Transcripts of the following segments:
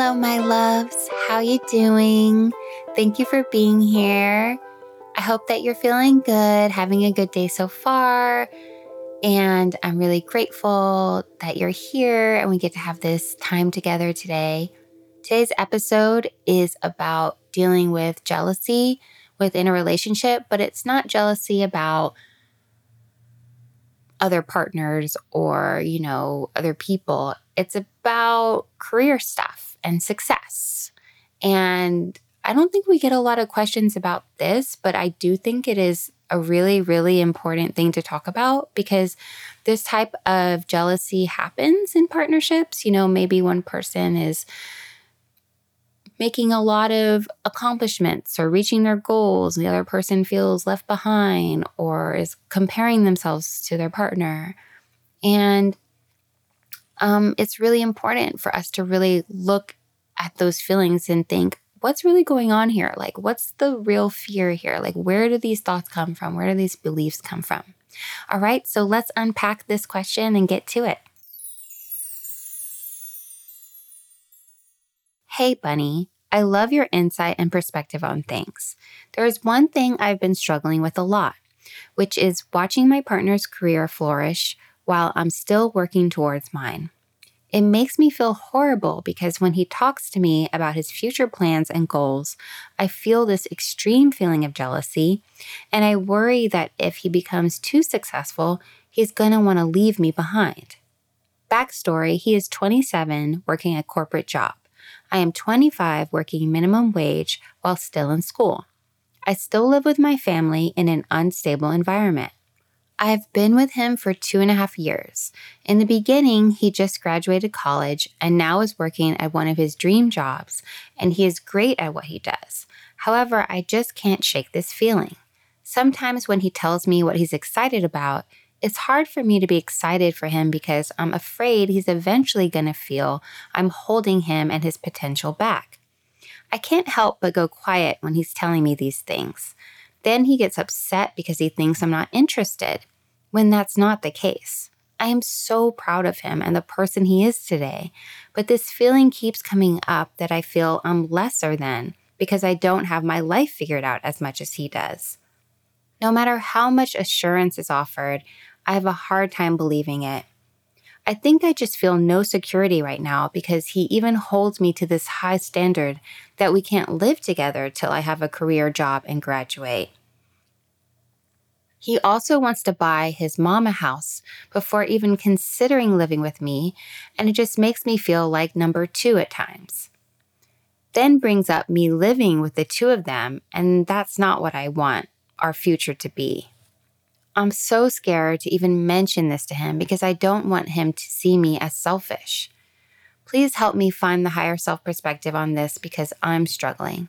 Hello, my loves. How you doing? Thank you for being here. I hope that you're feeling good, having a good day so far. And I'm really grateful that you're here and we get to have this time together today. Today's episode is about dealing with jealousy within a relationship, but it's not jealousy about other partners or, you know, other people. It's about career stuff and success. And I don't think we get a lot of questions about this, but I do think it is a really, really important thing to talk about because this type of jealousy happens in partnerships. You know, maybe one person is making a lot of accomplishments or reaching their goals, and the other person feels left behind or is comparing themselves to their partner. And um, it's really important for us to really look at those feelings and think, what's really going on here? Like, what's the real fear here? Like, where do these thoughts come from? Where do these beliefs come from? All right, so let's unpack this question and get to it. Hey, Bunny. I love your insight and perspective on things. There is one thing I've been struggling with a lot, which is watching my partner's career flourish while I'm still working towards mine. It makes me feel horrible because when he talks to me about his future plans and goals, I feel this extreme feeling of jealousy, and I worry that if he becomes too successful, he's going to want to leave me behind. Backstory He is 27, working a corporate job. I am 25, working minimum wage while still in school. I still live with my family in an unstable environment. I've been with him for two and a half years. In the beginning, he just graduated college and now is working at one of his dream jobs, and he is great at what he does. However, I just can't shake this feeling. Sometimes when he tells me what he's excited about, it's hard for me to be excited for him because I'm afraid he's eventually going to feel I'm holding him and his potential back. I can't help but go quiet when he's telling me these things. Then he gets upset because he thinks I'm not interested, when that's not the case. I am so proud of him and the person he is today, but this feeling keeps coming up that I feel I'm lesser than because I don't have my life figured out as much as he does. No matter how much assurance is offered, I have a hard time believing it. I think I just feel no security right now because he even holds me to this high standard that we can't live together till I have a career job and graduate. He also wants to buy his mom a house before even considering living with me, and it just makes me feel like number two at times. Then brings up me living with the two of them, and that's not what I want our future to be. I'm so scared to even mention this to him because I don't want him to see me as selfish. Please help me find the higher self perspective on this because I'm struggling.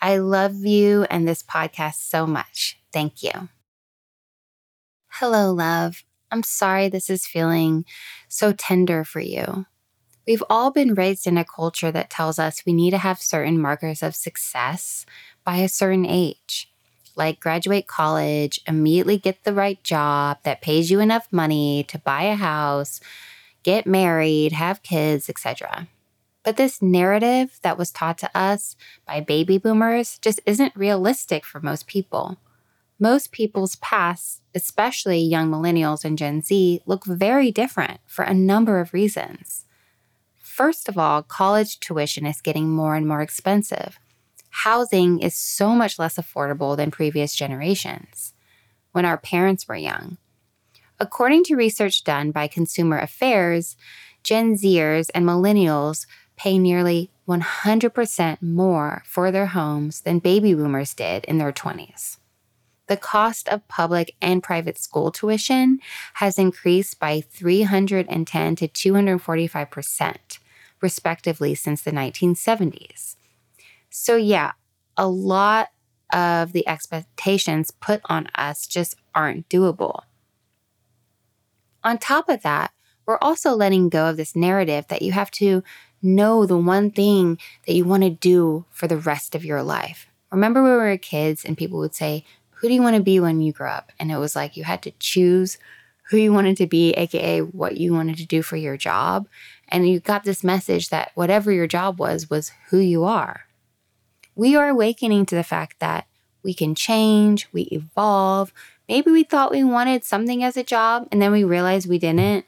I love you and this podcast so much. Thank you. Hello, love. I'm sorry this is feeling so tender for you. We've all been raised in a culture that tells us we need to have certain markers of success by a certain age like graduate college, immediately get the right job that pays you enough money to buy a house, get married, have kids, etc. But this narrative that was taught to us by baby boomers just isn't realistic for most people. Most people's pasts, especially young millennials and Gen Z, look very different for a number of reasons. First of all, college tuition is getting more and more expensive housing is so much less affordable than previous generations when our parents were young. According to research done by Consumer Affairs, Gen Zers and millennials pay nearly 100% more for their homes than baby boomers did in their 20s. The cost of public and private school tuition has increased by 310 to 245%, respectively, since the 1970s. So, yeah, a lot of the expectations put on us just aren't doable. On top of that, we're also letting go of this narrative that you have to know the one thing that you want to do for the rest of your life. Remember when we were kids and people would say, Who do you want to be when you grow up? And it was like you had to choose who you wanted to be, AKA what you wanted to do for your job. And you got this message that whatever your job was, was who you are. We are awakening to the fact that we can change, we evolve. Maybe we thought we wanted something as a job and then we realized we didn't.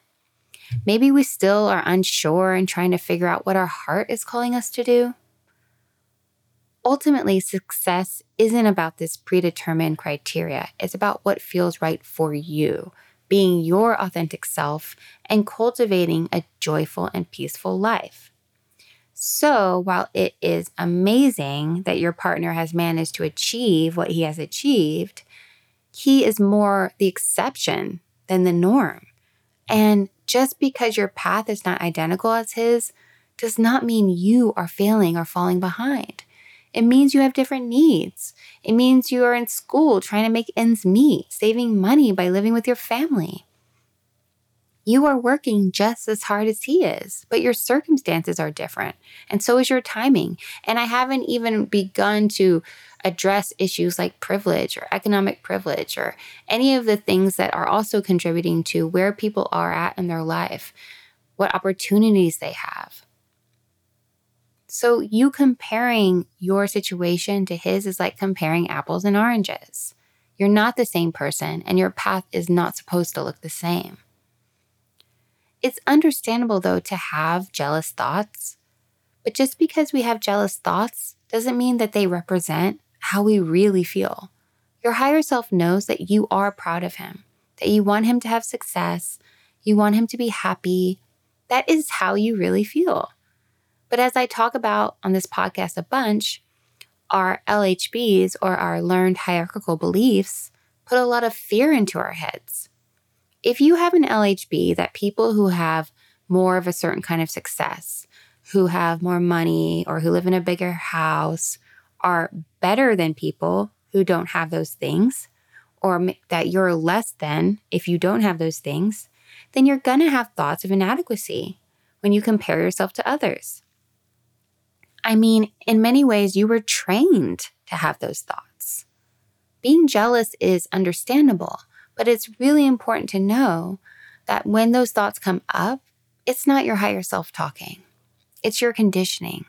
Maybe we still are unsure and trying to figure out what our heart is calling us to do. Ultimately, success isn't about this predetermined criteria. It's about what feels right for you, being your authentic self, and cultivating a joyful and peaceful life. So, while it is amazing that your partner has managed to achieve what he has achieved, he is more the exception than the norm. And just because your path is not identical as his does not mean you are failing or falling behind. It means you have different needs. It means you are in school trying to make ends meet, saving money by living with your family. You are working just as hard as he is, but your circumstances are different, and so is your timing. And I haven't even begun to address issues like privilege or economic privilege or any of the things that are also contributing to where people are at in their life, what opportunities they have. So, you comparing your situation to his is like comparing apples and oranges. You're not the same person, and your path is not supposed to look the same. It's understandable, though, to have jealous thoughts. But just because we have jealous thoughts doesn't mean that they represent how we really feel. Your higher self knows that you are proud of him, that you want him to have success, you want him to be happy. That is how you really feel. But as I talk about on this podcast a bunch, our LHBs or our learned hierarchical beliefs put a lot of fear into our heads if you have an LHB that people who have more of a certain kind of success, who have more money or who live in a bigger house are better than people who don't have those things, or that you're less than if you don't have those things, then you're going to have thoughts of inadequacy when you compare yourself to others. I mean, in many ways, you were trained to have those thoughts. Being jealous is understandable. But it's really important to know that when those thoughts come up, it's not your higher self talking, it's your conditioning.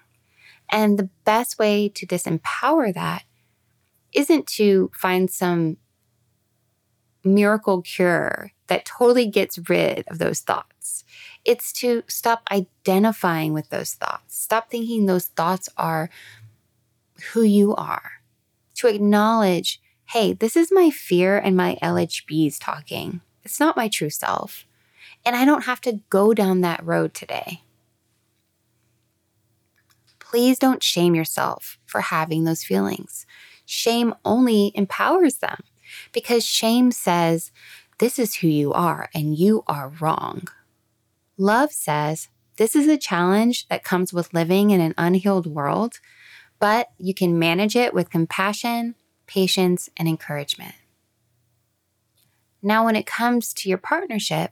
And the best way to disempower that isn't to find some miracle cure that totally gets rid of those thoughts. It's to stop identifying with those thoughts, stop thinking those thoughts are who you are, to acknowledge hey, this is my fear and my LHBs talking. It's not my true self. And I don't have to go down that road today. Please don't shame yourself for having those feelings. Shame only empowers them because shame says, this is who you are and you are wrong. Love says, this is a challenge that comes with living in an unhealed world, but you can manage it with compassion, patience, and encouragement. Now, when it comes to your partnership,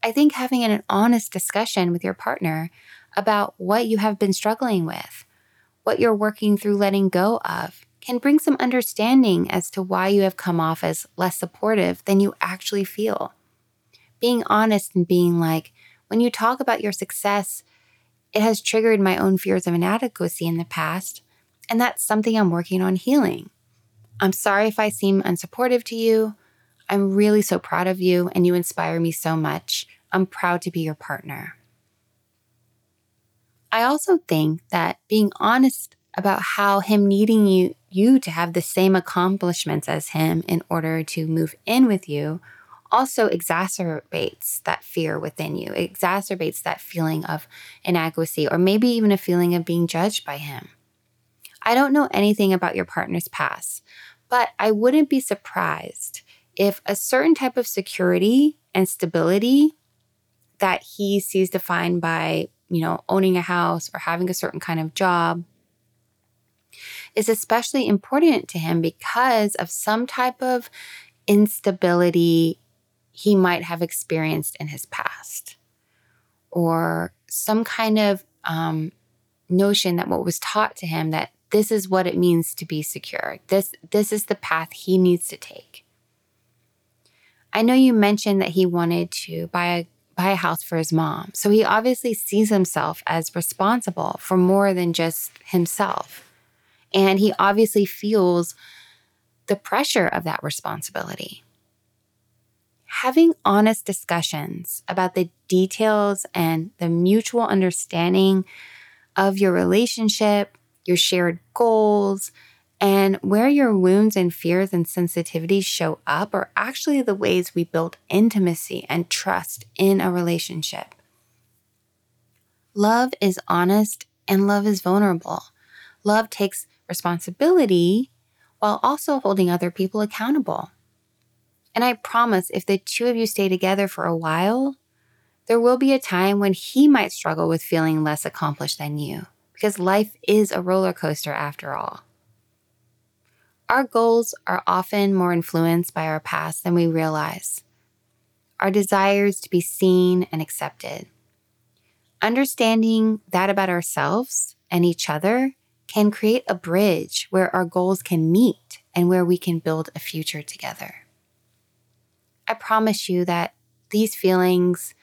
I think having an honest discussion with your partner about what you have been struggling with, what you're working through letting go of, can bring some understanding as to why you have come off as less supportive than you actually feel. Being honest and being like, when you talk about your success, it has triggered my own fears of inadequacy in the past, and that's something I'm working on healing. I'm sorry if I seem unsupportive to you. I'm really so proud of you and you inspire me so much. I'm proud to be your partner. I also think that being honest about how him needing you you to have the same accomplishments as him in order to move in with you also exacerbates that fear within you. It exacerbates that feeling of inadequacy or maybe even a feeling of being judged by him. I don't know anything about your partner's past, But I wouldn't be surprised if a certain type of security and stability that he sees defined by, you know, owning a house or having a certain kind of job is especially important to him because of some type of instability he might have experienced in his past or some kind of um, notion that what was taught to him that this is what it means to be secure. This this is the path he needs to take. I know you mentioned that he wanted to buy a buy a house for his mom. So he obviously sees himself as responsible for more than just himself. And he obviously feels the pressure of that responsibility. Having honest discussions about the details and the mutual understanding of your relationship, your shared goals, and where your wounds and fears and sensitivities show up are actually the ways we build intimacy and trust in a relationship. Love is honest and love is vulnerable. Love takes responsibility while also holding other people accountable. And I promise if the two of you stay together for a while, there will be a time when he might struggle with feeling less accomplished than you, because life is a roller coaster after all. Our goals are often more influenced by our past than we realize. Our desires to be seen and accepted. Understanding that about ourselves and each other can create a bridge where our goals can meet and where we can build a future together. I promise you that these feelings,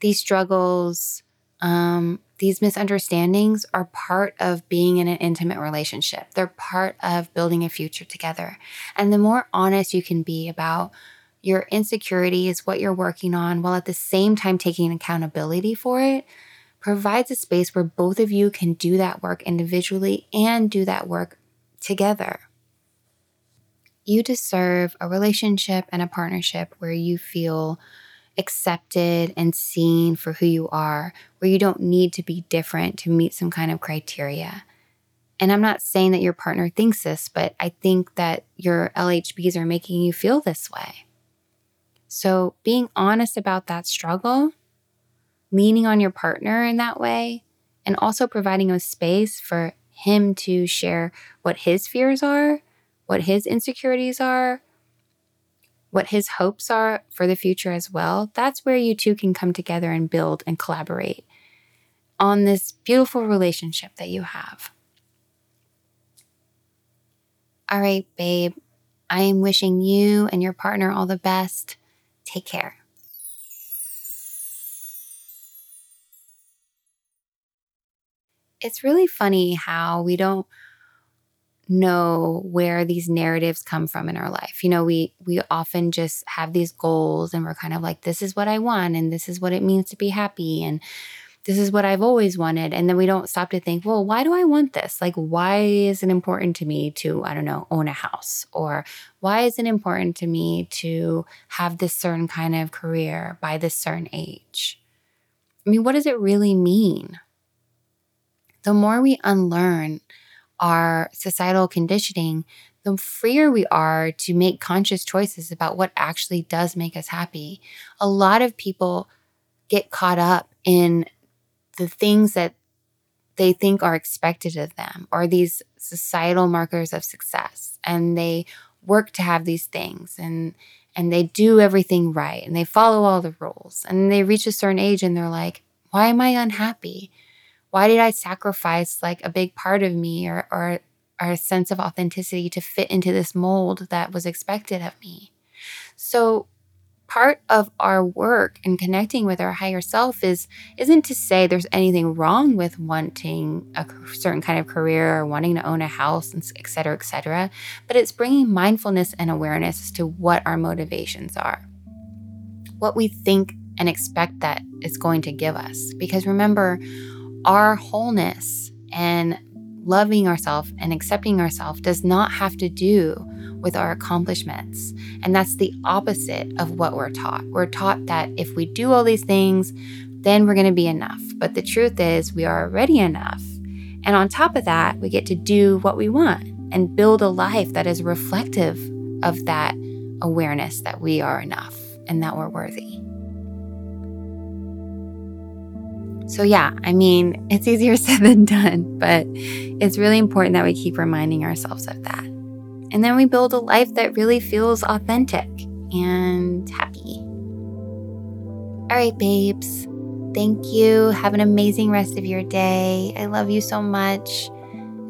these struggles, um, these misunderstandings are part of being in an intimate relationship. They're part of building a future together. And the more honest you can be about your insecurities, what you're working on, while at the same time taking accountability for it, provides a space where both of you can do that work individually and do that work together. You deserve a relationship and a partnership where you feel accepted and seen for who you are, where you don't need to be different to meet some kind of criteria. And I'm not saying that your partner thinks this, but I think that your LHBs are making you feel this way. So, being honest about that struggle, leaning on your partner in that way, and also providing a space for him to share what his fears are, what his insecurities are, what his hopes are for the future as well, that's where you two can come together and build and collaborate on this beautiful relationship that you have. All right, babe, I am wishing you and your partner all the best. Take care. It's really funny how we don't know where these narratives come from in our life. You know, we we often just have these goals and we're kind of like this is what I want and this is what it means to be happy and this is what I've always wanted and then we don't stop to think, well, why do I want this? Like why is it important to me to I don't know, own a house or why is it important to me to have this certain kind of career by this certain age? I mean, what does it really mean? The more we unlearn our societal conditioning, the freer we are to make conscious choices about what actually does make us happy. A lot of people get caught up in the things that they think are expected of them or these societal markers of success and they work to have these things and and they do everything right and they follow all the rules and they reach a certain age and they're like why am i unhappy why did I sacrifice like a big part of me or, or, or a sense of authenticity to fit into this mold that was expected of me? So, part of our work in connecting with our higher self is isn't to say there's anything wrong with wanting a certain kind of career or wanting to own a house and et cetera, et cetera, but it's bringing mindfulness and awareness as to what our motivations are, what we think and expect that it's going to give us. Because remember, our wholeness and loving ourselves and accepting ourselves does not have to do with our accomplishments. And that's the opposite of what we're taught. We're taught that if we do all these things, then we're going to be enough. But the truth is, we are already enough. And on top of that, we get to do what we want. and build a life that is reflective of that awareness that we are enough and that we're worthy. So, yeah, I mean, it's easier said than done, but it's really important that we keep reminding ourselves of that. And then we build a life that really feels authentic and happy. All right, babes. Thank you. Have an amazing rest of your day. I love you so much.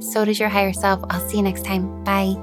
So does your higher self. I'll see you next time. Bye.